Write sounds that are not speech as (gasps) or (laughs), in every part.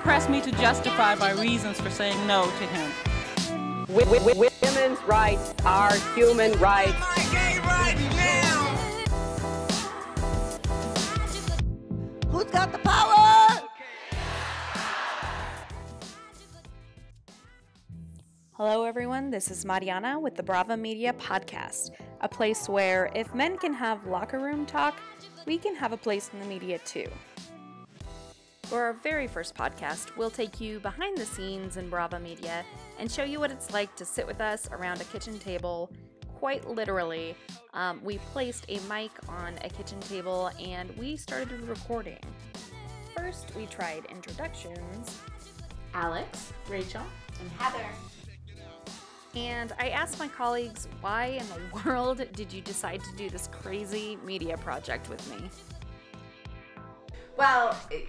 pressed me to justify my reasons for saying no to him. Women's rights are human rights. Who's got the power? Hello, everyone. This is Mariana with the Brava Media Podcast, a place where if men can have locker room talk, we can have a place in the media too. For our very first podcast, we'll take you behind the scenes in Brava Media and show you what it's like to sit with us around a kitchen table. Quite literally, um, we placed a mic on a kitchen table and we started recording. First, we tried introductions. Alex, Rachel, and Heather. And I asked my colleagues, why in the (laughs) world did you decide to do this crazy media project with me? Well, it,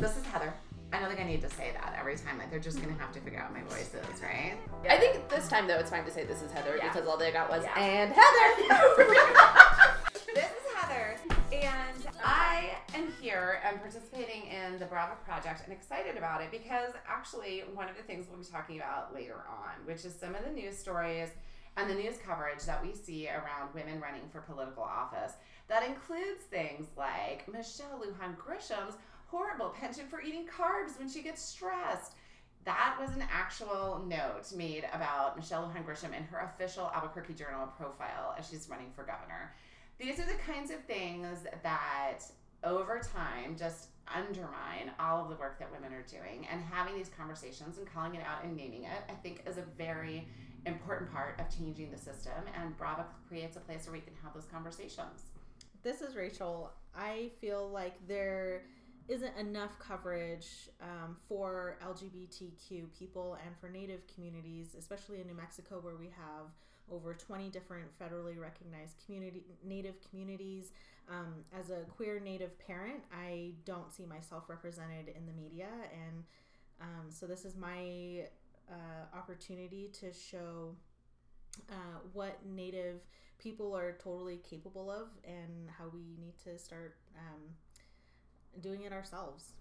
this is Heather. I don't think I need to say that every time. Like they're just gonna have to figure out my voices, right? I think this time though it's fine to say this is Heather yeah. because all they got was yeah. and Heather. (laughs) this is Heather, and I am here and participating in the Brava project and excited about it because actually one of the things we'll be talking about later on, which is some of the news stories and the news coverage that we see around women running for political office. That includes things like Michelle Lujan Grisham's horrible penchant for eating carbs when she gets stressed. That was an actual note made about Michelle Lujan Grisham in her official Albuquerque Journal profile as she's running for governor. These are the kinds of things that over time just undermine all of the work that women are doing and having these conversations and calling it out and naming it i think is a very important part of changing the system and brava creates a place where we can have those conversations this is rachel i feel like there isn't enough coverage um, for LGBTQ people and for Native communities, especially in New Mexico, where we have over 20 different federally recognized community Native communities. Um, as a queer Native parent, I don't see myself represented in the media, and um, so this is my uh, opportunity to show uh, what Native people are totally capable of and how we need to start um, doing it ourselves.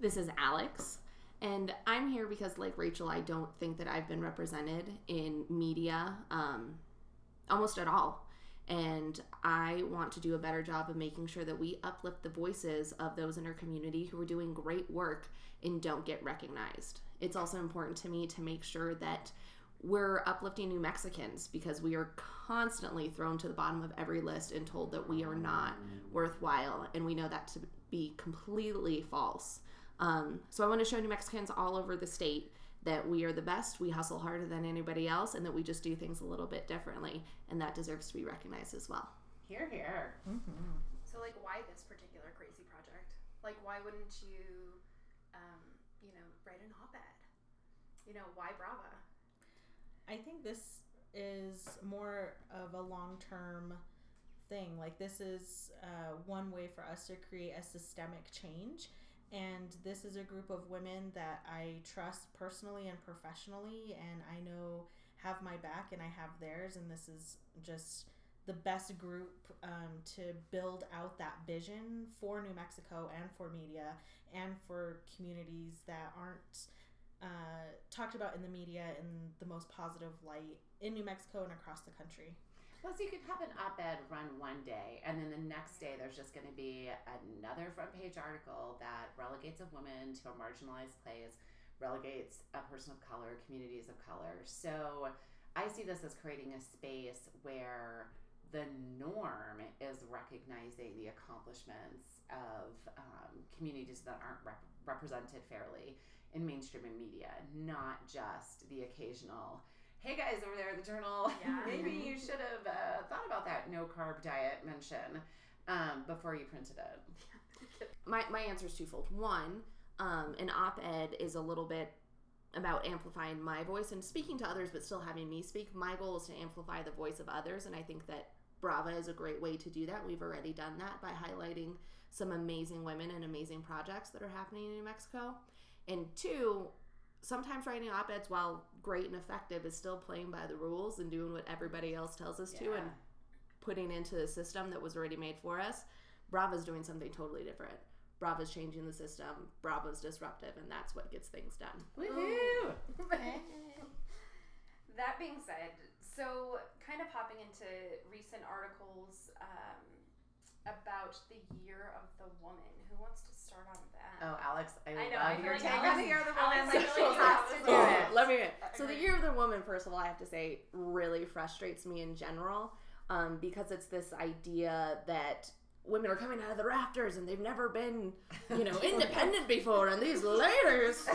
This is Alex. And I'm here because, like Rachel, I don't think that I've been represented in media um, almost at all. And I want to do a better job of making sure that we uplift the voices of those in our community who are doing great work and don't get recognized. It's also important to me to make sure that we're uplifting New Mexicans because we are constantly thrown to the bottom of every list and told that we are not worthwhile. And we know that to be completely false. Um, so I want to show New Mexicans all over the state that we are the best, we hustle harder than anybody else, and that we just do things a little bit differently. And that deserves to be recognized as well. Here, here. Mm-hmm. So, like, why this particular crazy project? Like, why wouldn't you, um, you know, write an op ed? You know, why Brava? I think this is more of a long term thing. Like, this is uh, one way for us to create a systemic change. And this is a group of women that I trust personally and professionally, and I know have my back and I have theirs. And this is just the best group um, to build out that vision for New Mexico and for media and for communities that aren't uh, talked about in the media in the most positive light in New Mexico and across the country. Plus, you could have an op ed run one day, and then the next day there's just going to be another front page article that relegates a woman to a marginalized place, relegates a person of color, communities of color. So I see this as creating a space where the norm is recognizing the accomplishments of um, communities that aren't rep- represented fairly in mainstream media, not just the occasional, hey guys over there at the journal, yeah. (laughs) maybe you should have uh, thought about that no carb diet mention um, before you printed it. (laughs) my, my answer is twofold. One, um, an op ed is a little bit about amplifying my voice and speaking to others, but still having me speak. My goal is to amplify the voice of others, and I think that Brava is a great way to do that. We've already done that by highlighting some amazing women and amazing projects that are happening in New Mexico. And two, sometimes writing op eds, while great and effective, is still playing by the rules and doing what everybody else tells us yeah. to and putting into the system that was already made for us. Brava's doing something totally different. Brava's changing the system, Brava's disruptive, and that's what gets things done. Woohoo! (laughs) that being said, so kind of hopping into recent articles um, about the year of the woman. Who wants to start on that? Oh, Alex, I, I know, I love feel your like take Alex- on the year of the Alex woman. really has has to to do do it. it. Let me. So the year of the woman, first of all, I have to say, really frustrates me in general, um, because it's this idea that women are coming out of the rafters and they've never been, you know, (laughs) independent before, and these ladies,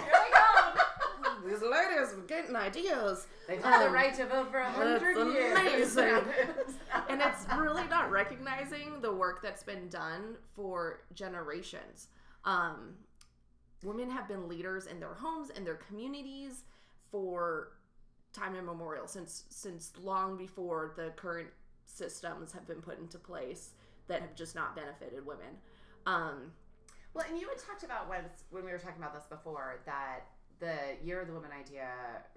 these ladies are getting ideas. They've had the Um, right to vote for a hundred years. amazing. (laughs) and it's really not recognizing the work that's been done for generations. Um, women have been leaders in their homes and their communities for time immemorial since since long before the current systems have been put into place that have just not benefited women. Um, Well, and you had talked about when when we were talking about this before that the year of the woman idea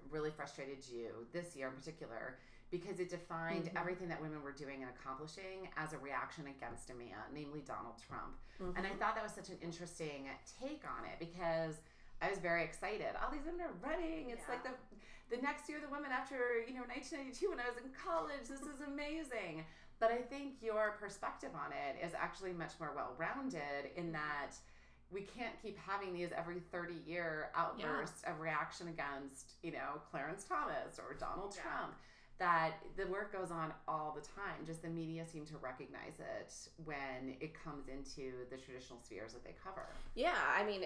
really frustrated you this year in particular because it defined Mhm. everything that women were doing and accomplishing as a reaction against a man, namely Donald Trump. Mhm. And I thought that was such an interesting take on it because I was very excited. All these women are running. It's like the the next year of the women after you know 1992 when I was in college. This is amazing. But I think your perspective on it is actually much more well rounded in that we can't keep having these every 30 year outbursts of reaction against you know Clarence Thomas or Donald Yeah. Trump. That the work goes on all the time. Just the media seem to recognize it when it comes into the traditional spheres that they cover. Yeah, I mean,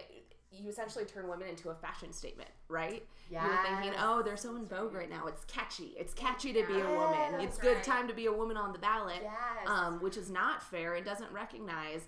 you essentially turn women into a fashion statement, right? Yeah. You're thinking, oh, they're so in vogue right now. It's catchy. It's catchy to be a woman. It's good time to be a woman on the ballot. Yes. Um, which is not fair. It doesn't recognize,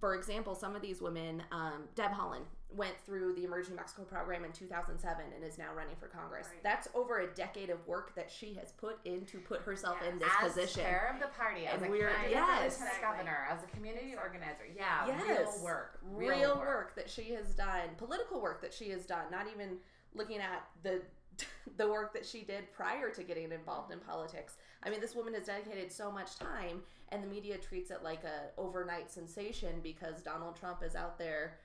for example, some of these women. Um, Deb Haaland went through the Emerge New Mexico program in 2007 and is now running for Congress. Right. That's over a decade of work that she has put in to put herself in this as position. chair of the party, as And a we're- candidate yes. for governor, as a community organizer. Yeah, yes. real work. real, work. that she has done, political work that she has done, not even looking at the (laughs) the work that she did prior to getting involved in politics. I mean, this woman has dedicated so much time and the media treats it like a overnight sensation because Donald Trump is out there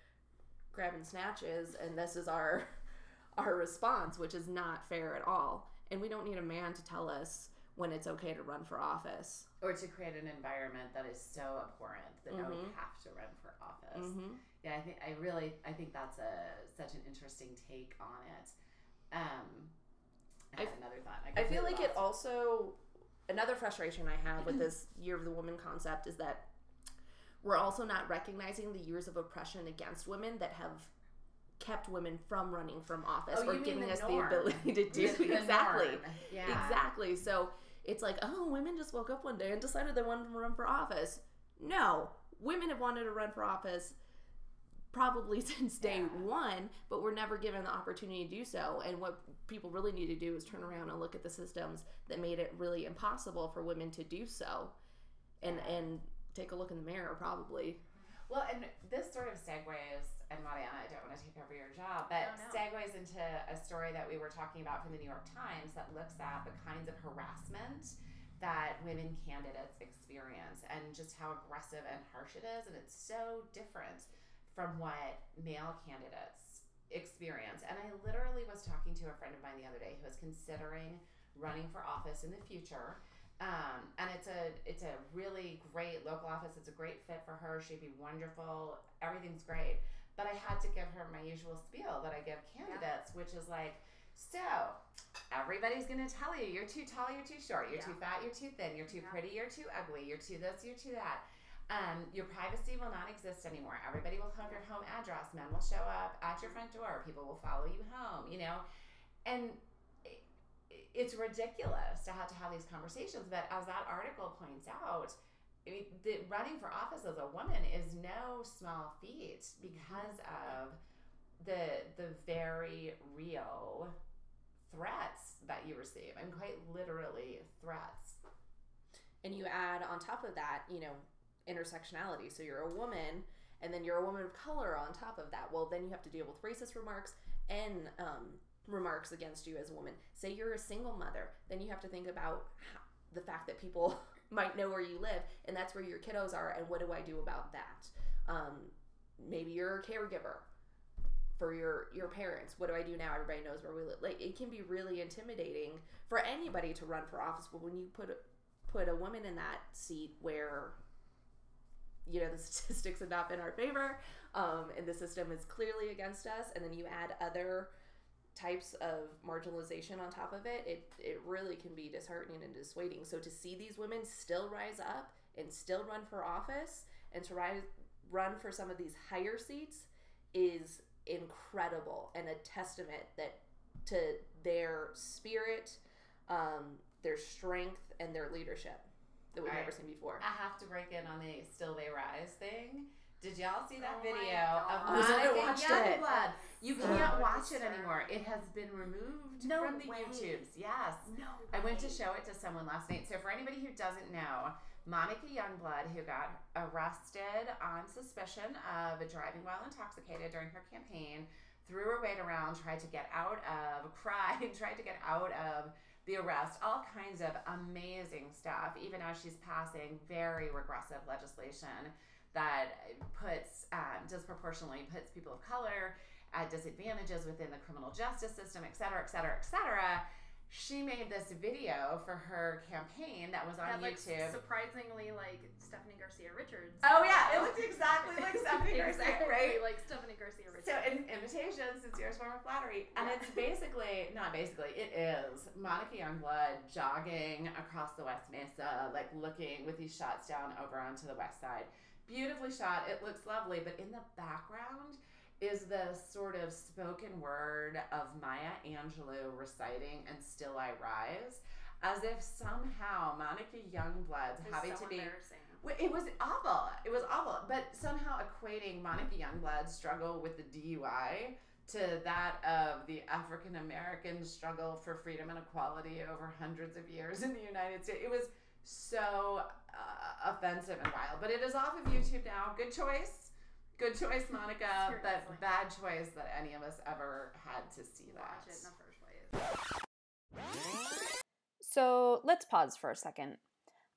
grabbing snatches and this is our (laughs) our response, which is not fair at all. And we don't need a man to tell us when it's okay to run for office. Or to create an environment that is so abhorrent that no one Mhm. have to run for office. Mhm. Yeah, I think I really I think that's a such an interesting take on it. Um, I I- another thought. I, I feel like it also another frustration I have with this (clears throat) year of the woman concept is that we're also not recognizing the years of oppression against women that have kept women from running from office Oh, or giving the us norm. the ability to do The- the exactly. Yeah. exactly so it's like oh women just woke up one day and decided they wanted to run for office no women have wanted to run for office probably (laughs) since day Yeah. one, but we're never given the opportunity to do so. And what people really need to do is turn around and look at the systems that made it really impossible for women to do so, and and take a look in the mirror probably. Well, and this sort of segues, and Mariana, I don't want to take over your job, but No, no. segues into a story that we were talking about from the New York Times that looks at the kinds of harassment that women candidates experience and just how aggressive and harsh it is. And it's so different from what male candidates experience. And I literally was talking to a friend of mine the other day who is considering running for office in the future. Um, and it's a it's a really great local office. It's a great fit for her. She'd be wonderful. Everything's great. But I had to give her my usual spiel that I give candidates, which is like, so everybody's gonna tell you you're too tall, you're too short, you're too fat, you're too thin, you're too Yeah. pretty, you're too ugly, you're too this, you're too that. Um, your privacy will not exist anymore. Everybody will have your home address. Men will show up at your front door. People will follow you home. You know, and it- it's ridiculous to have to have these conversations. But as that article points out, I mean, the running for office as a woman is no small feat because of the the very real threats that you receive, and quite literally threats. And you add on top of that, you know, intersectionality. So you're a woman, and then you're a woman of color on top of that. Well, then you have to deal with racist remarks and um, remarks against you as a woman. Say you're a single mother, then you have to think about how, the fact that people (laughs) might know where you live, and that's where your kiddos are. And what do I do about that? Um, maybe you're a caregiver for your your parents. What do I do now? Everybody knows where we live. Like it can be really intimidating for anybody to run for office, but when you put put a woman in that seat where you know the (laughs) statistics have not been our favor, um, and the system is clearly against us, and then you add other types of marginalization on top of it, it it really can be disheartening and dissuading. So to see these women still rise up and still run for office and to rise run for some of these higher seats is incredible and a testament that to their spirit, um, their strength, and their leadership that we've All never right. seen before. I have to break in on the Still They Rise thing. Did y'all see that Oh video of oh, gonna Monica watch. Youngblood? You oh, can't watch it anymore. It has been removed No from the way. YouTubes. Yes. No, I went to show it to someone last night. So for anybody who doesn't know, Monica Youngblood, who got arrested on suspicion of driving while intoxicated during her campaign, threw her weight around, tried to get out of, (laughs) cried, tried to get out of the arrest, all kinds of amazing stuff, even as she's passing very regressive legislation that puts um, disproportionately puts people of color at disadvantages within the criminal justice system, et cetera, et cetera, et cetera. She made this video for her campaign that was on That looks YouTube. surprisingly like Stephanie Garcia Richards. Oh yeah, it looked exactly like (laughs) Stephanie Garcia, Exactly right? like Stephanie Garcia Richards. So, in invitation, sincere form of flattery, and it's basically not basically, it is Monica Youngblood jogging across the West Mesa, like looking with these shots down over onto the west side. Beautifully shot. It looks lovely, but in the background is the sort of spoken word of Maya Angelou reciting "And Still I Rise," as if somehow Monica Youngblood's having so to be it was awful. It was awful. But somehow equating Monica Youngblood's struggle with the DUI to that of the African American struggle for freedom and equality over hundreds of years in the United States. It was so uh, offensive and wild. But it is off of YouTube now. Good choice. Good choice, Monica. But bad choice that any of us ever had to see that. Watch it in the first place. So let's pause for a second.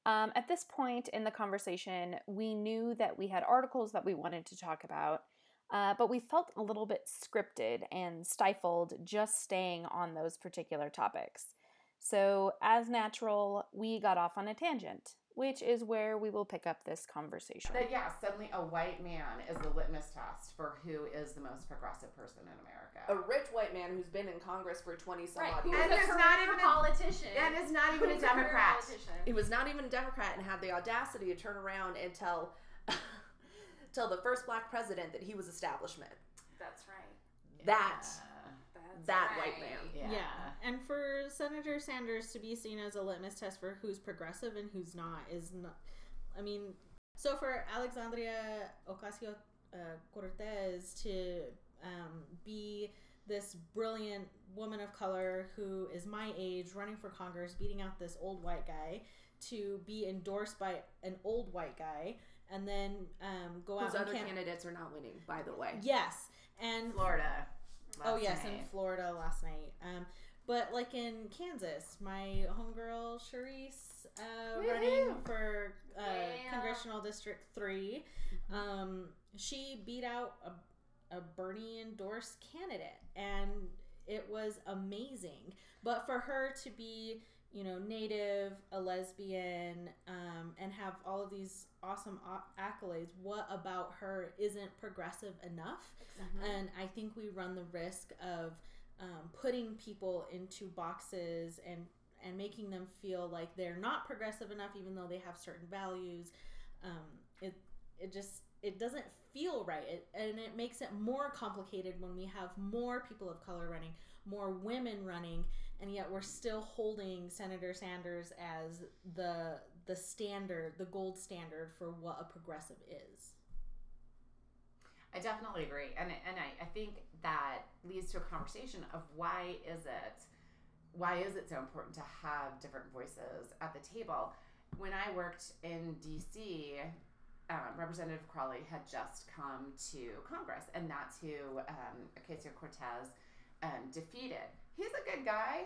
Um, at this point in the conversation, we knew that we had articles that we wanted to talk about, uh, but we felt a little bit scripted and stifled just staying on those particular topics. So, as natural, we got off on a tangent, which is where we will pick up this conversation. That yeah, suddenly a white man is the litmus test for who is the most progressive person in America. a rich white man who's been in Congress for 20 some Right. odd years. And a there's career not even a- politician. and it's not even a Who's career Democrat. politician. He was not even a Democrat and had the audacity to turn around and tell (laughs) tell the first black president that he was establishment. That's right. That That's that right. white man. Yeah. Yeah. And for Senator Sanders to be seen as a litmus test for who's progressive and who's not is not. I mean, so for Alexandria Ocasio uh, Cortez to um, be this brilliant woman of color who is my age running for Congress, beating out this old white guy, to be endorsed by an old white guy, and then um, go out Whose other camp- candidates are not winning, by the way. Yes, and Florida. Oh yes, in. Florida last night. Um, but like in Kansas, my homegirl Sharice uh, running for uh, Yeah. congressional district 3 um, she beat out a, a Bernie endorsed candidate, and it was amazing. But for her to be you know, native, a lesbian, um, and have all of these awesome accolades. What about her isn't progressive enough? And I think we run the risk of um, putting people into boxes and and making them feel like they're not progressive enough, even though they have certain values. Um, it it just it doesn't feel right, it, and it makes it more complicated when we have more people of color running, more women running, and yet we're still holding Senator Sanders as the the standard, the gold standard for what a progressive is. I definitely agree, and and I, I think that leads to a conversation of why is it, why is it so important to have different voices at the table? When I worked in D.C., um, Representative Crowley had just come to Congress, and that's who um, Ocasio Cortez um, defeated. He's a good guy,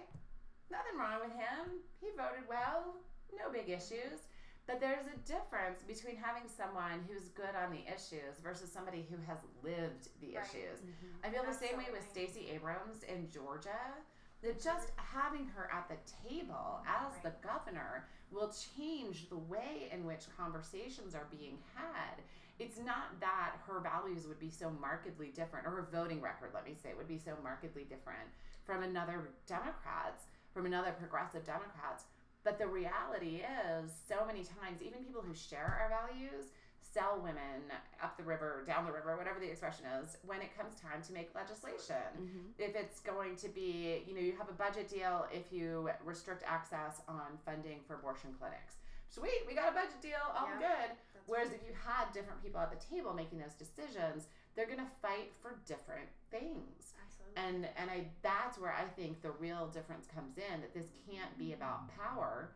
nothing wrong with him. He voted well, no big issues. But there's a difference between having someone who's good on the issues versus somebody who has lived the Right. issues. Mm-hmm. I feel the same way with Stacey Abrams in Georgia. That just having her at the table as the governor will change the way in which conversations are being had. It's not that her values would be so markedly different, or her voting record, let me say, would be so markedly different from another Democrats, from another progressive Democrats. But the reality is, so many times, even people who share our values sell women up the river, down the river, whatever the expression is, when it comes time to make legislation. Mm-hmm. If it's going to be, you know, you have a budget deal if you restrict access on funding for abortion clinics. Sweet, we got a budget deal, all Yeah. good. Whereas right. if you had different people at the table making those decisions, they're going to fight for different things. Absolutely. and and I that's where I think the real difference comes in that this can't be about power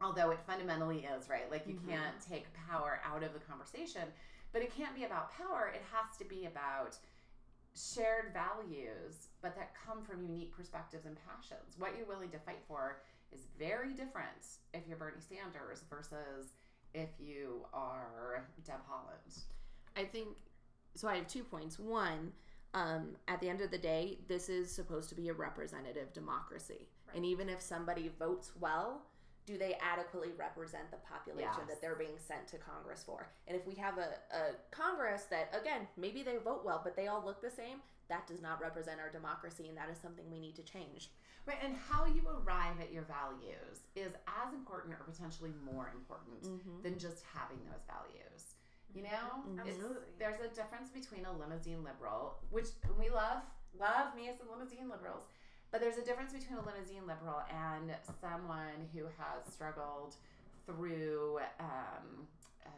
although it fundamentally is right? Like you Mhm. can't take power out of the conversation but it can't be about power. It has to be about shared values but that come from unique perspectives and passions. What you're willing to fight for is very different if you're Bernie Sanders versus if you are Deb Haaland. I think so. I have two points. One, um, at the end of the day, this is supposed to be a representative democracy, and even if somebody votes well, do they adequately represent the population Yes. that they're being sent to Congress for? And if we have a, a Congress that, again, maybe they vote well, but they all look the same, that does not represent our democracy, and that is something we need to change. Right, and how you arrive at your values is as important or potentially more important Mhm. than just having those values. You know, Mhm. Absolutely. there's a difference between a limousine liberal, which we love, love me as some limousine liberals, but there's a difference between a limousine liberal and someone who has struggled through um, uh,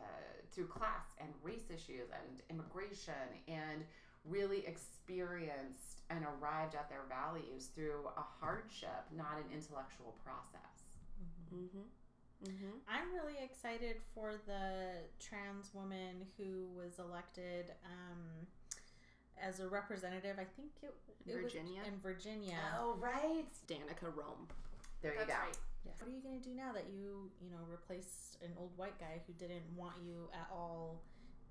through class and race issues and immigration and really experienced and arrived at their values through a hardship, not an intellectual process. Mm-hmm. Mm-hmm. I'm really excited for the trans woman who was elected um, as a representative. I think it, it was Virginia? in Virginia. Oh, right. Danica Roem. There you go. right. What are you gonna do now that you you know replaced an old white guy who didn't want you at all,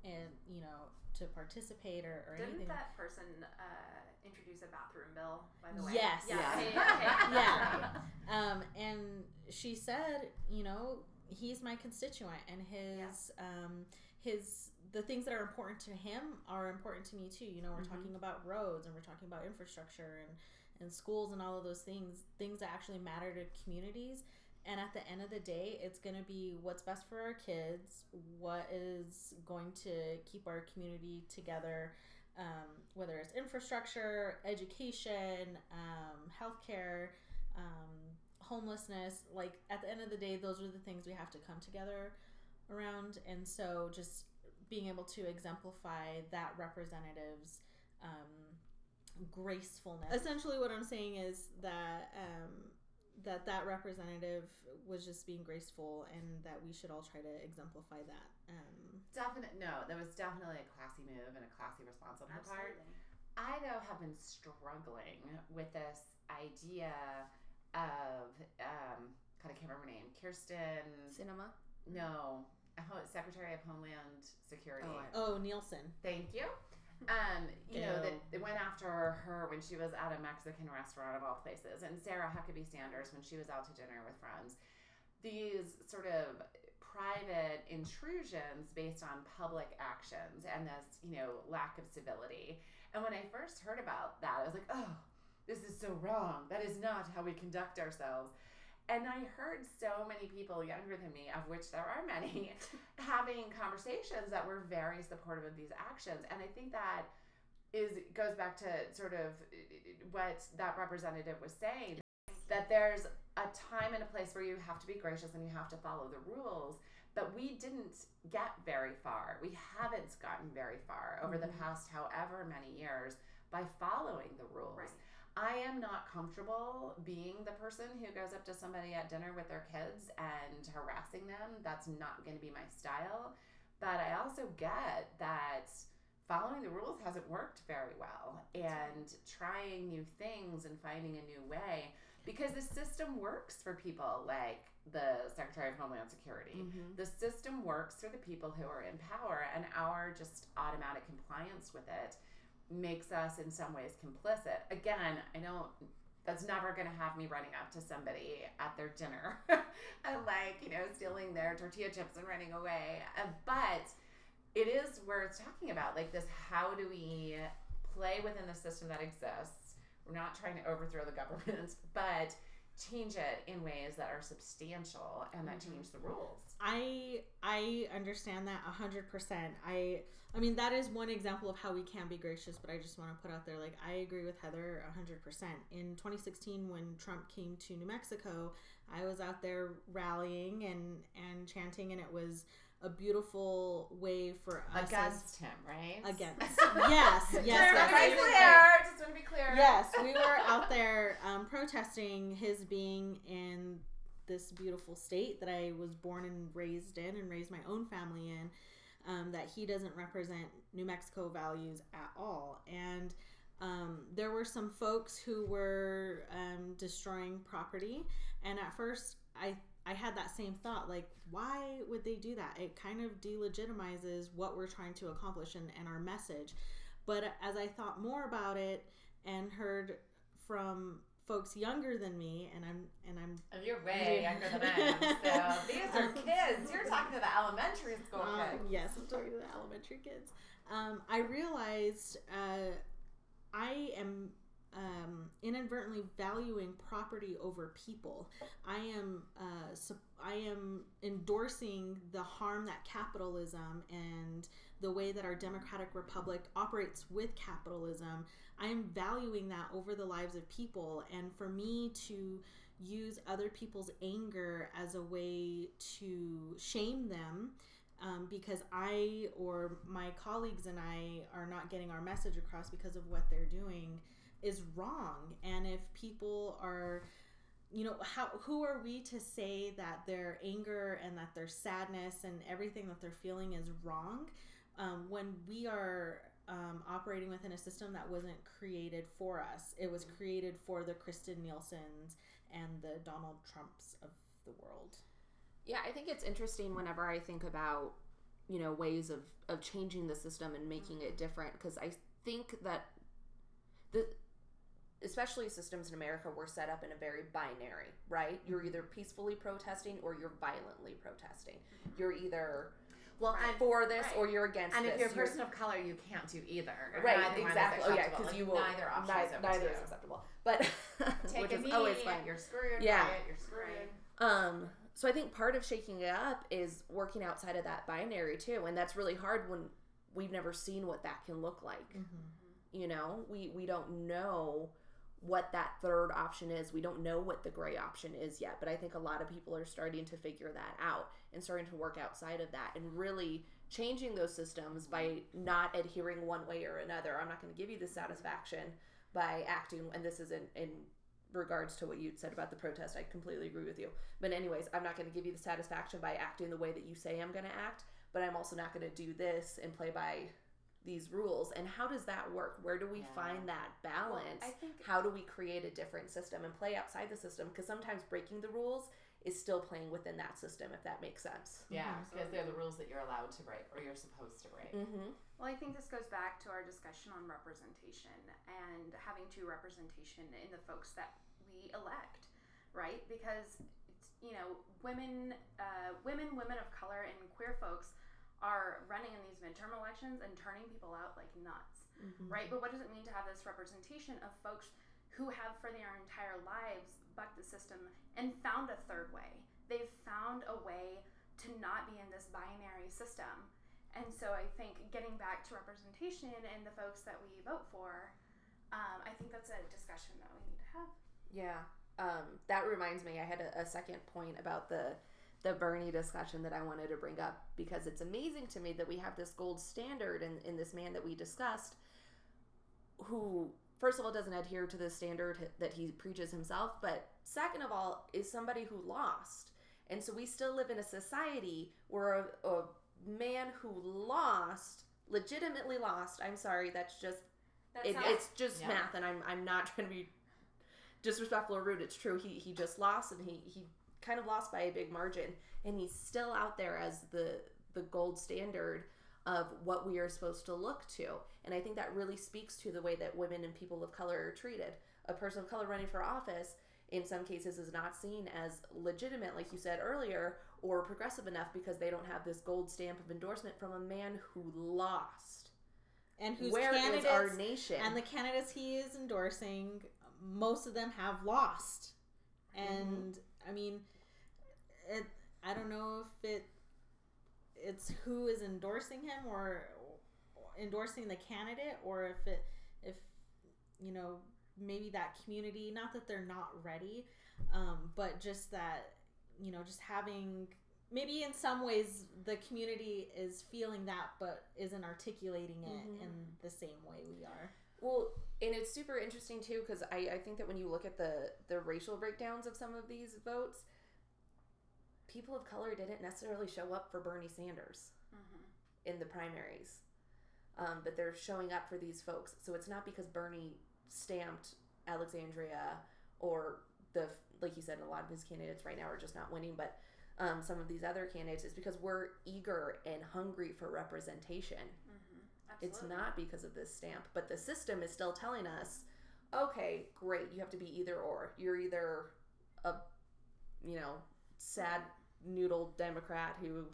and you know to participate or, or Didn't anything? that person uh, introduce a bathroom bill? By the way. Yes. Yeah. Yeah. okay, okay. (laughs) Yeah. Um, and she said, you know, he's my constituent, and his um, his the things that are important to him are important to me too. You know, we're Mhm. talking about roads, and we're talking about infrastructure, and and schools, and all of those things, things that actually matter to communities. And at the end of the day, it's going to be what's best for our kids, what is going to keep our community together, um, whether it's infrastructure, education, um, healthcare, um, homelessness. Like at the end of the day, those are the things we have to come together around. And so just being able to exemplify that representative's um, gracefulness. Essentially, what I'm saying is that. That that representative was just being graceful and that we should all try to exemplify that um, Definite. No, that was definitely a classy move and a classy response on her part. Absolutely. I though have been struggling with this idea of um, God, I can't remember her name. Kyrsten. Sinema. No, Ho- Secretary of Homeland Security. Oh, I- oh nielsen Thank you. Um, you know, that Ew. they went after her when she was at a Mexican restaurant of all places, and Sarah Huckabee Sanders when she was out to dinner with friends. These sort of private intrusions based on public actions and this, you know, lack of civility. And when I first heard about that, I was like, oh, this is so wrong. That is not how we conduct ourselves. And I heard so many people younger than me, of which there are many, (laughs) having conversations that were very supportive of these actions. And I think that is goes back to sort of what that representative was saying that there's a time and a place where you have to be gracious and you have to follow the rules but we didn't get very far we haven't gotten very far over the Mhm. past however many years by following the rules Right. I am not comfortable being the person who goes up to somebody at dinner with their kids and harassing them. That's not going to be my style. But I also get that following the rules hasn't worked very well and trying new things and finding a new way because the system works for people like the Secretary of Homeland Security. Mhm. The system works for the people who are in power, and our just automatic compliance with it makes us in some ways complicit. Again, I don't. That's never going to have me running up to somebody at their dinner and (laughs) like you know stealing their tortilla chips and running away. Uh, but it is worth talking about like this. How do we play within the system that exists? We're not trying to overthrow the government, (laughs) but change it in ways that are substantial and that mm-hmm. change the rules. I I understand that a hundred percent. I I mean that is one example of how we can be gracious, but I just want to put out there like I agree with Heather a hundred percent. In 2016, when Trump came to New Mexico, I was out there rallying and and chanting, and it was a beautiful way for us as- Against him, right? against (laughs) yes yes Just yes, want to yes. clear. Just want to be clear. yes, we were out there um, protesting his being in this beautiful state that I was born and raised in and raised my own family in. Um, that he doesn't represent New Mexico values at all. And um, there were some folks who were um, destroying property. And at first, I I had that same thought like, why would they do that? It kind of delegitimizes what we're trying to accomplish and, and our message. But as I thought more about it and heard from folks younger than me, and I'm and I'm And you're way younger than I am. So (laughs) these are kids. You're talking to the elementary school um, kids. yes, I'm talking to the elementary kids. Um, I realized uh, I am um, inadvertently valuing property over people. I am uh, sup- I am endorsing the harm that capitalism and the way that our democratic republic operates with capitalism. I am valuing that over the lives of people, and for me to use other people's anger as a way to shame them um, because I or my colleagues and I are not getting our message across because of what they're doing is wrong. And if people are, you know, how who are we to say that their anger and that their sadness and everything that they're feeling is wrong um, when we are um, operating within a system that wasn't created for us? It was created for the Kirstjen Nielsen's and the Donald Trumps of the world. Yeah, I think it's interesting whenever I think about, you know, ways of, of changing the system and making it different because I think that especially systems in America were set up in a very binary, right? You're either peacefully protesting or you're violently protesting. You're either Well, and for this right. or you're against and this. if you're a You're- person of color, you can't do either. right, Neither exactly. Oh yeah, because you will neither option ni- is neither is acceptable. But (laughs) Take which is knee, always fine. You're screwed. Yeah. Riot, you're screwed. Um, so I think part of shaking it up is working outside of that binary too, and that's really hard when we've never seen what that can look like. You know, we we don't know what that third option is. We don't know what the gray option is yet, but I think a lot of people are starting to figure that out and starting to work outside of that and really changing those systems by not adhering one way or another. I'm not going to give you the satisfaction by acting, and this is in, in regards to what you said about the protest. I completely agree with you. But, anyways, I'm not going to give you the satisfaction by acting the way that you say I'm going to act, but I'm also not going to do this and play by these rules. And how does that work? Where do we Yeah. find that balance? I think- how do we create a different system and play outside the system? Because sometimes breaking the rules is still playing within that system, if that makes sense. Yeah, because they're the rules that you're allowed to break or you're supposed to break. Mm-hmm. Well, I think this goes back to our discussion on representation and having true representation in the folks that we elect, right? Because it's, you know, women, uh, women, women of color, and queer folks are running in these midterm elections and turning people out like nuts, right? But what does it mean to have this representation of folks who have for their entire lives bucked the system and found a third way? They've found a way to not be in this binary system. And so I think getting back to representation and the folks that we vote for, um, I think that's a discussion that we need to have. Yeah. Um, that reminds me, I had a, a second point about the the Bernie discussion that I wanted to bring up because it's amazing to me that we have this gold standard in, in this man that we discussed who first of all doesn't adhere to the standard that he preaches himself, but second of all is somebody who lost. And so we still live in a society where a, a man who lost, legitimately lost, I'm sorry, that's just That it, sounds- it's just Yeah. math and I'm, I'm not (laughs) trying to be disrespectful or rude. It's true. He he just lost, and he he kind of lost by a big margin, and he's still out there as the the gold standard of what we are supposed to look to. And I think that really speaks to the way that women and people of color are treated. A person of color running for office in some cases is not seen as legitimate like you said earlier or progressive enough because they don't have this gold stamp of endorsement from a man who lost and whose Where is candidates our nation? and the candidates he is endorsing most of them have lost mm-hmm. and i mean it i don't know if it it's who is endorsing him or endorsing the candidate or if it if you know maybe that community not that they're not ready um, but just that you know just having maybe in some ways the community is feeling that but isn't articulating it Mhm. in the same way we are Well, and it's super interesting too because I, I think that when you look at the the racial breakdowns of some of these votes, people of color didn't necessarily show up for Bernie Sanders in the primaries, um, but they're showing up for these folks. So it's not because Bernie stamped Alexandria or the like you said, a lot of his candidates right now are just not winning, but. Um, some of these other candidates is because we're eager and hungry for representation. It's not because of this stamp, but the system is still telling us, okay, great, you have to be either or. You're either a, you know, sad noodle Democrat who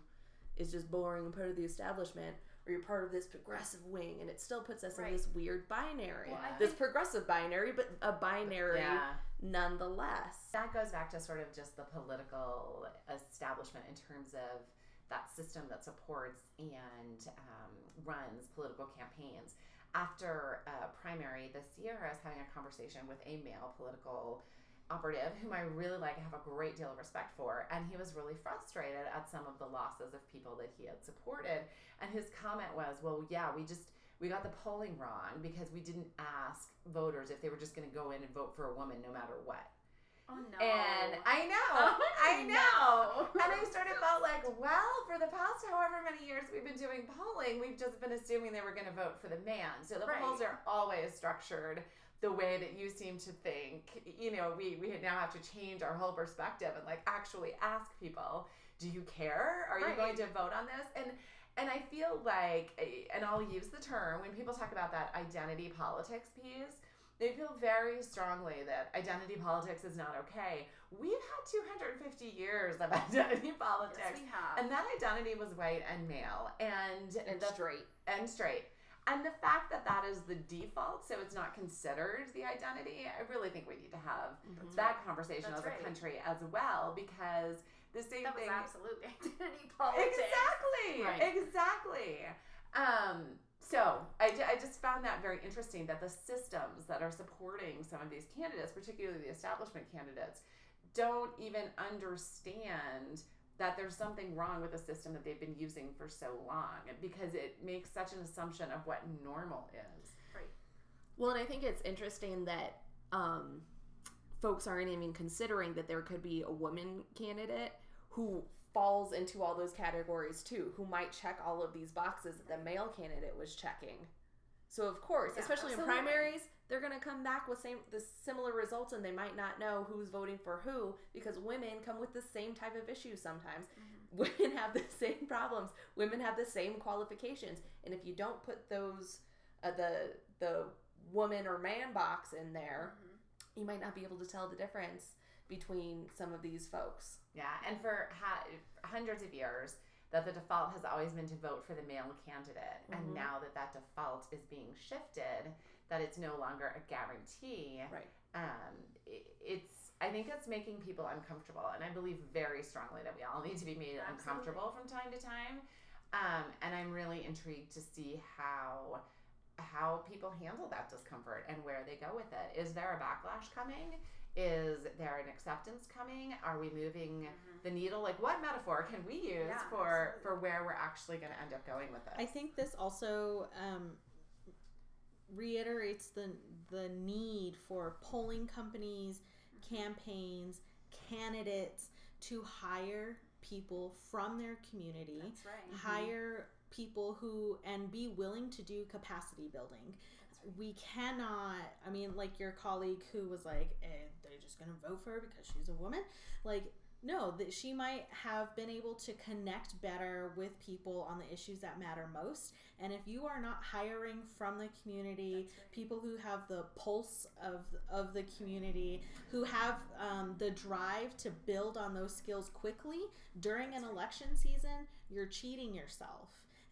is just boring and part of the establishment, or you're part of this progressive wing, and it still puts us Right. in this weird binary. Well, this progressive binary, but a binary Yeah. nonetheless. That goes back to sort of just the political establishment in terms of that system that supports and um, runs political campaigns. After a primary this year, I was having a conversation with a male political operative whom I really like, I have a great deal of respect for, and he was really frustrated at some of the losses of people that he had supported. And his comment was, "Well, yeah, we just we got the polling wrong because we didn't ask voters if they were just going to go in and vote for a woman no matter what." Oh no. And I know, (laughs) Oh, I know. no. And I sort of felt like, well, for the past however many years we've been doing polling, we've just been assuming they were going to vote for the man. So the Right. polls are always structured the way that you seem to think. You know, we we now have to change our whole perspective and like actually ask people, do you care? Are you Right. going to vote on this? And and I feel like, eh, and I'll use the term when people talk about that identity politics piece they feel very strongly that identity politics is not okay. We've had 250 years of (laughs) identity politics. Yes, we have. And that identity was white and male and, And the, straight. and straight. And the fact that that is the default, so it's not considered the identity, I really think we need to have that conversation That's as right. a country as well because the same that was thing. absolutely (laughs) identity politics. Exactly. Right. Exactly. Um, so I, I just found that very interesting that the systems that are supporting some of these candidates, particularly the establishment candidates, don't even understand that there's something wrong with the system that they've been using for so long because it makes such an assumption of what normal is. Right. Well, and I think it's interesting that um, folks aren't even considering that there could be a woman candidate who falls into all those categories too, who might check all of these boxes that the male candidate was checking. So of course, Yeah, especially absolutely. in primaries, they're going to come back with same the similar results, and they might not know who's voting for who because women come with the same type of issues sometimes. (laughs) Women have the same problems. Women have the same qualifications, and if you don't put those uh, the the woman or man box in there, Mm-hmm. you might not be able to tell the difference between some of these folks. Yeah, and for ha- hundreds of years, that the default has always been to vote for the male candidate, and Mhm. now that that default is being shifted, that it's no longer a guarantee. Right. Um, it, it's I think it's making people uncomfortable, and I believe very strongly that we all need to be made Absolutely. uncomfortable from time to time. Um, and I'm really intrigued to see how how people handle that discomfort and where they go with it. Is there a backlash coming? Is there an acceptance coming? Are we moving the needle? Like, what metaphor can we use Yeah, for absolutely. for where we're actually going to end up going with this? I think this also um, reiterates the the need for polling companies, campaigns, candidates to hire people from their community, That's right. hire people who and be willing to do capacity building. we cannot i mean like your colleague who was like eh, just gonna vote for her because she's a woman. Like no that she might have been able to connect better with people on the issues that matter most. And if you are not hiring from the community people who have the pulse of of the community who have um, the drive to build on those skills quickly during an election season you're cheating yourself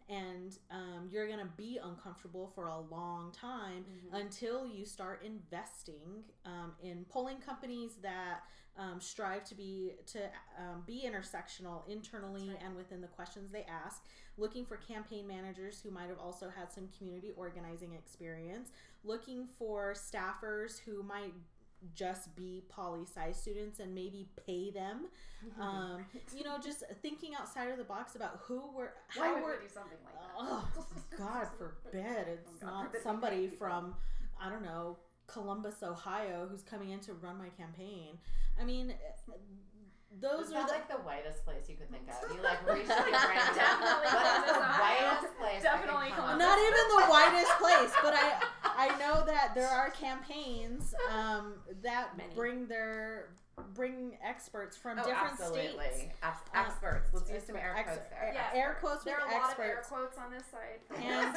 and um, you're going to be uncomfortable for a long time until you start investing um, in polling companies that um, strive to be to um, be intersectional internally and within the questions they ask. Looking for campaign managers who might have also had some community organizing experience. Looking for staffers who might just be poli sci students and maybe pay them (laughs) um, you know just thinking outside of the box about who we're Why how would we're we do something like that? Oh, God (laughs) forbid it's God not forbid somebody (laughs) from I don't know Columbus, Ohio, who's coming in to run my campaign. I mean, those are the like the whitest place you could think of? You like reach like (laughs) random. Definitely What is the whitest place? Definitely come up? not even the whitest place, but I I know that there are campaigns um, that Many. bring their bring experts from Oh, different absolutely. states. Ex- Uh, experts. Let's use some air ex- quotes there. Yeah. Air quotes There with are a lot of air quotes on this side. And-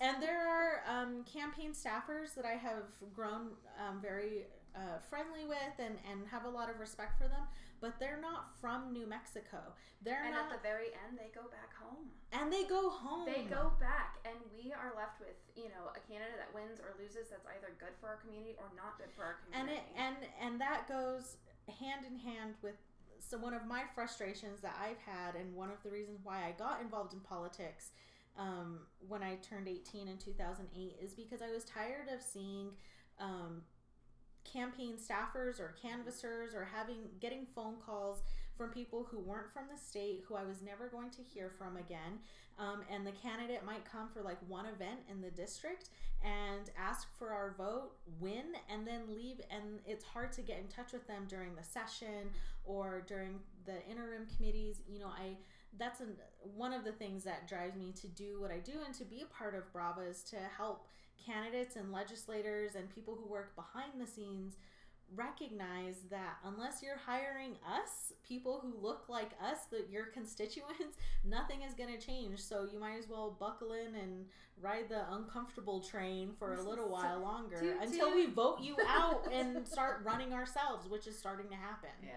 And there are um, campaign staffers that I have grown um, very uh, friendly with and, and have a lot of respect for them, but they're not from New Mexico. They're And not, at the very end, they go back home. and they go home. They go back, and we are left with you know a candidate that wins or loses that's either good for our community or not good for our community. and it and and that goes hand in hand with so one of my frustrations that I've had and one of the reasons why I got involved in politics um, when I turned 18 in 2008 is because I was tired of seeing um, campaign staffers or canvassers or having getting phone calls from people who weren't from the state who I was never going to hear from again. Um, and the candidate might come for like one event in the district and ask for our vote win and then leave. And it's hard to get in touch with them during the session or during the interim committees. You know i that's an, one of the things that drives me to do what i do and to be a part of brava is to help candidates and legislators and people who work behind the scenes recognize that unless you're hiring us, people who look like us, that your (laughs) constituents, nothing is going to change. So you might as well buckle in and ride the uncomfortable train for a little while longer until we vote you (laughs) out and start running ourselves, which is starting to happen. Yeah.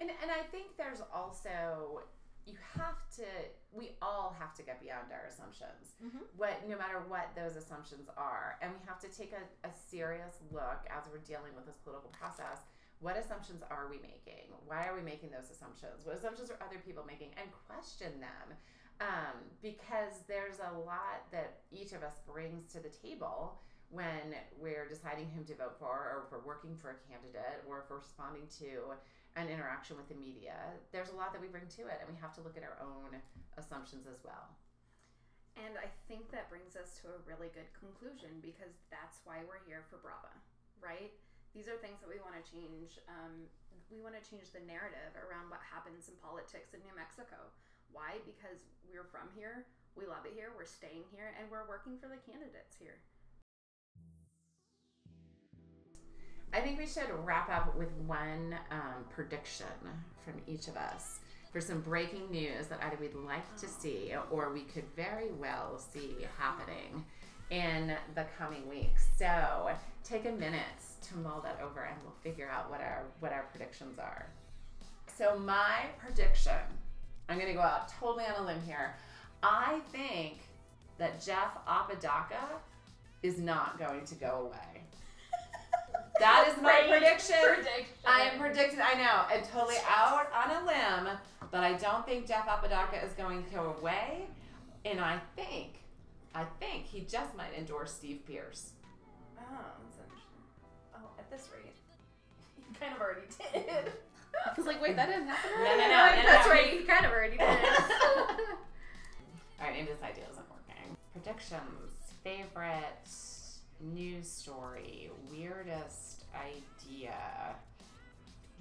And and I think there's also you have to we all have to get beyond our assumptions. Mhm. What no matter what those assumptions are. And we have to take a, a serious look as we're dealing with this political process. What assumptions are we making? Why are we making those assumptions? What assumptions are other people making? And question them. Um, because there's a lot that each of us brings to the table when we're deciding whom to vote for, or if we're working for a candidate, or if we're responding to an interaction with the media. There's a lot that we bring to it, and we have to look at our own assumptions as well. And I think that brings us to a really good conclusion because that's why we're here for Brava, right? These are things that we want to change. Um, we want to change the narrative around what happens in politics in New Mexico. Why? Because we're from here, we love it here, we're staying here, and we're working for the candidates here. I think we should wrap up with one um, prediction from each of us for some breaking news that either we'd like to see or we could very well see happening in the coming weeks. So take a minute to mull that over and we'll figure out what our what our predictions are. So my prediction, I'm gonna go out totally on a limb here. I think that Jeff Apodaca is not going to go away. That is my prediction. I am predicting. I know. I'm totally out on a limb, but I don't think Jeff Apodaca is going to go away. And I think, I think he just might endorse Steve Pearce. Oh, that's interesting. Oh, at this rate, (laughs) you kind of already did. I was like, wait, that didn't happen. No, no, no, Like, no, that's no. right, you kind of already did. (laughs) (laughs) All right, maybe this idea isn't working. Predictions. Favorite news story. Weirdest idea.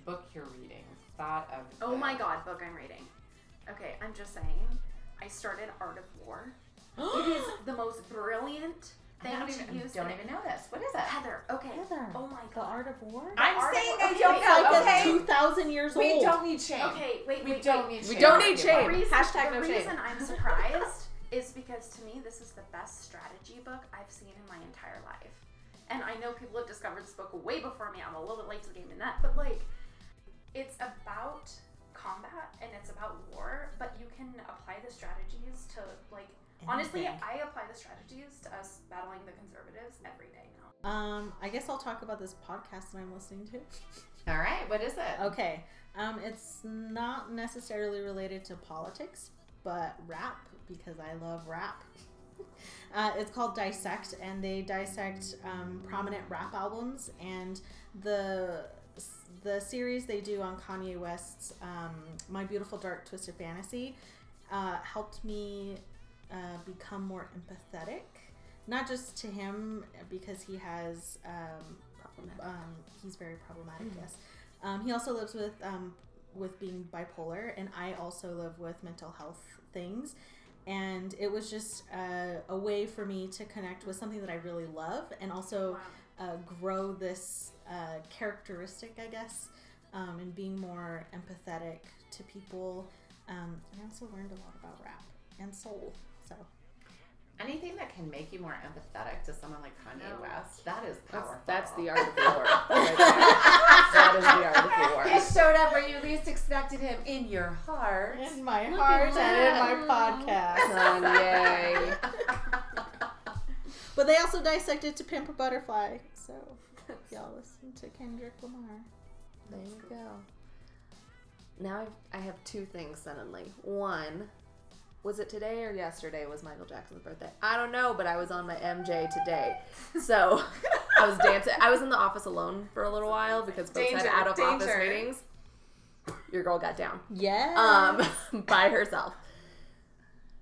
Book you're reading. Thought of. oh my god, book I'm reading. Okay, I'm just saying. I started Art of War. it is (gasps) the most brilliant thing I don't actually even, use don't even know this. What is it? Heather. Okay. Heather. Oh my The god. Art of War. I'm Art saying War. I don't Okay. Like okay. it's two thousand years We old. We don't need shame. Okay, wait, We wait, don't wait. need We don't need people. shame. reason, Hashtag the no shame. The reason I'm (laughs) surprised is because to me this is the best strategy book I've seen in my entire life. And I know people have discovered this book way before me. I'm a little bit late to the game in that, but like it's about combat and it's about war, but you can apply the strategies to like honestly, I apply the strategies to us battling the conservatives every day now. Um, I guess I'll talk about this podcast that I'm listening to. (laughs) All right. What is it? Okay. Um, it's not necessarily related to politics, but rap because I love rap. (laughs) Uh, it's called Dissect, and they dissect um, prominent rap albums and the the series they do on Kanye West's um, "My Beautiful Dark Twisted Fantasy" uh, helped me uh, become more empathetic, not just to him because he has um, um, he's very problematic. Yes, um, he also lives with um, with being bipolar, and I also live with mental health things. And it was just uh, a way for me to connect with something that I really love, and also uh, grow this uh, characteristic, I guess, um, and being more empathetic to people. Um, and I also learned a lot about rap and soul. So Anything that can make you more empathetic to someone like Kanye No. West, that is powerful. that's the art of (laughs) war. Right that is the art of the war. He showed up where you least expected him in your heart. in my heart and in my podcast. Kanye. But they also dissected to Pimp a Butterfly. So if (laughs) y'all listen to Kendrick Lamar. There you go. Now I've, I have two things suddenly. One, was it today or yesterday was Michael Jackson's birthday? I don't know, but I was on my MJ today. So (laughs) I was dancing. I was in the office alone for a little while because folks Danger, had out of office meetings. Your girl got down. Yeah. Um, (laughs) by herself.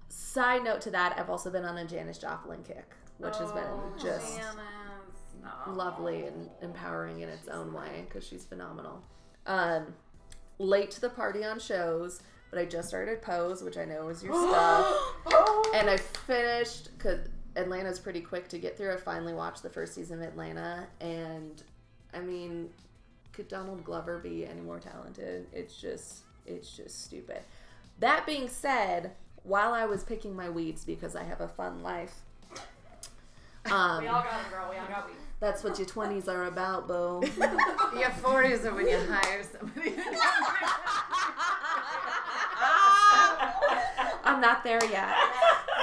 Side note to that, I've also been on a Janis Joplin kick, which has been just lovely and empowering in its own way because she's phenomenal. Um, late to the party on shows, but I just started Pose, which I know is your (gasps) stuff, and I finished because Atlanta's pretty quick to get through. I finally watched the first season of Atlanta, and I mean, could Donald Glover be any more talented? It's just, it's just stupid. That being said, while I was picking my weeds because I have a fun life. Um, We all got it, girl. We all got weed. that's what your 20s are about, boo. (laughs) Your 40s are when you hire somebody. (laughs) I'm not there yet.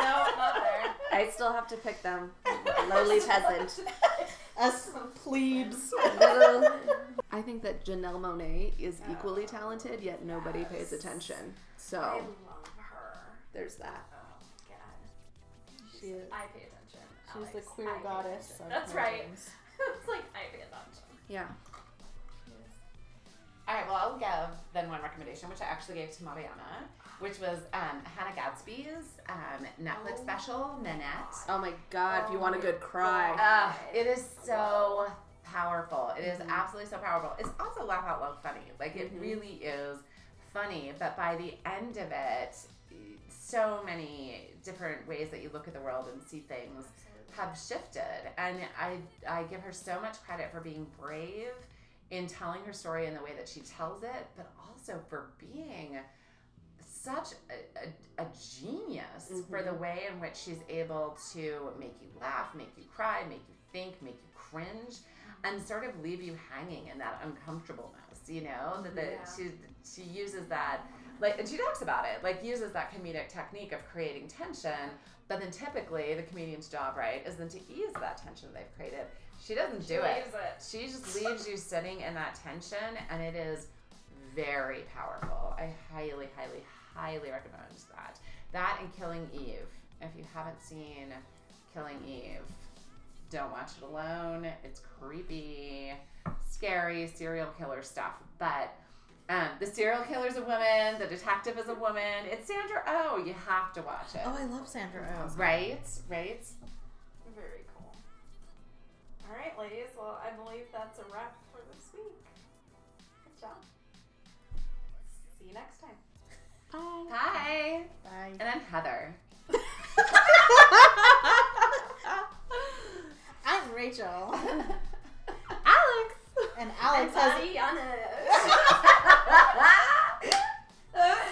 No, I'm not there. I still have to pick them. Lowly peasant. (laughs) Us plebes. Little- I think that Janelle Monáe is equally talented, yet nobody pays attention. So I So love her. there's that. Oh God. She is. I pay attention. She's the queer I goddess. That's right. (laughs) it's like I pay attention. Yeah. All right, well, I'll give then one recommendation, which I actually gave to Mariana, which was um, Hannah Gadsby's um, Netflix Oh. special, Nanette. Oh my god, if you want a good cry. Uh, it is so powerful. It is Mm-hmm. absolutely so powerful. It's also laugh out loud funny. Like it Mhm. really is funny. But by the end of it, so many different ways that you look at the world and see things have shifted. And I I give her so much credit for being brave in telling her story in the way that she tells it, but also for being such a, a, a genius for the way in which she's able to make you laugh, make you cry, make you think, make you cringe, and sort of leave you hanging in that uncomfortableness. You know that the, Yeah. she she uses that like, and she talks about it like uses that comedic technique of creating tension. But then typically the comedian's job, right, is then to ease that tension they've created. She doesn't do it. it. She just leaves you sitting in that tension, and it is very powerful. I highly, highly, highly recommend that. That and Killing Eve. If you haven't seen Killing Eve, don't watch it alone. It's creepy, scary, serial killer stuff. But um, the serial killer's a woman, the detective is a woman. It's Sandra Oh. You have to watch it. Oh, I love Sandra Oh. Right? Right? Very cool. All right, ladies. Well, I believe that's a wrap for this week. Good job. See you next time. Hi. Bye. And I'm Heather. (laughs) I'm Rachel. (laughs) Alex. And Alex has. Ariana. (laughs) (laughs)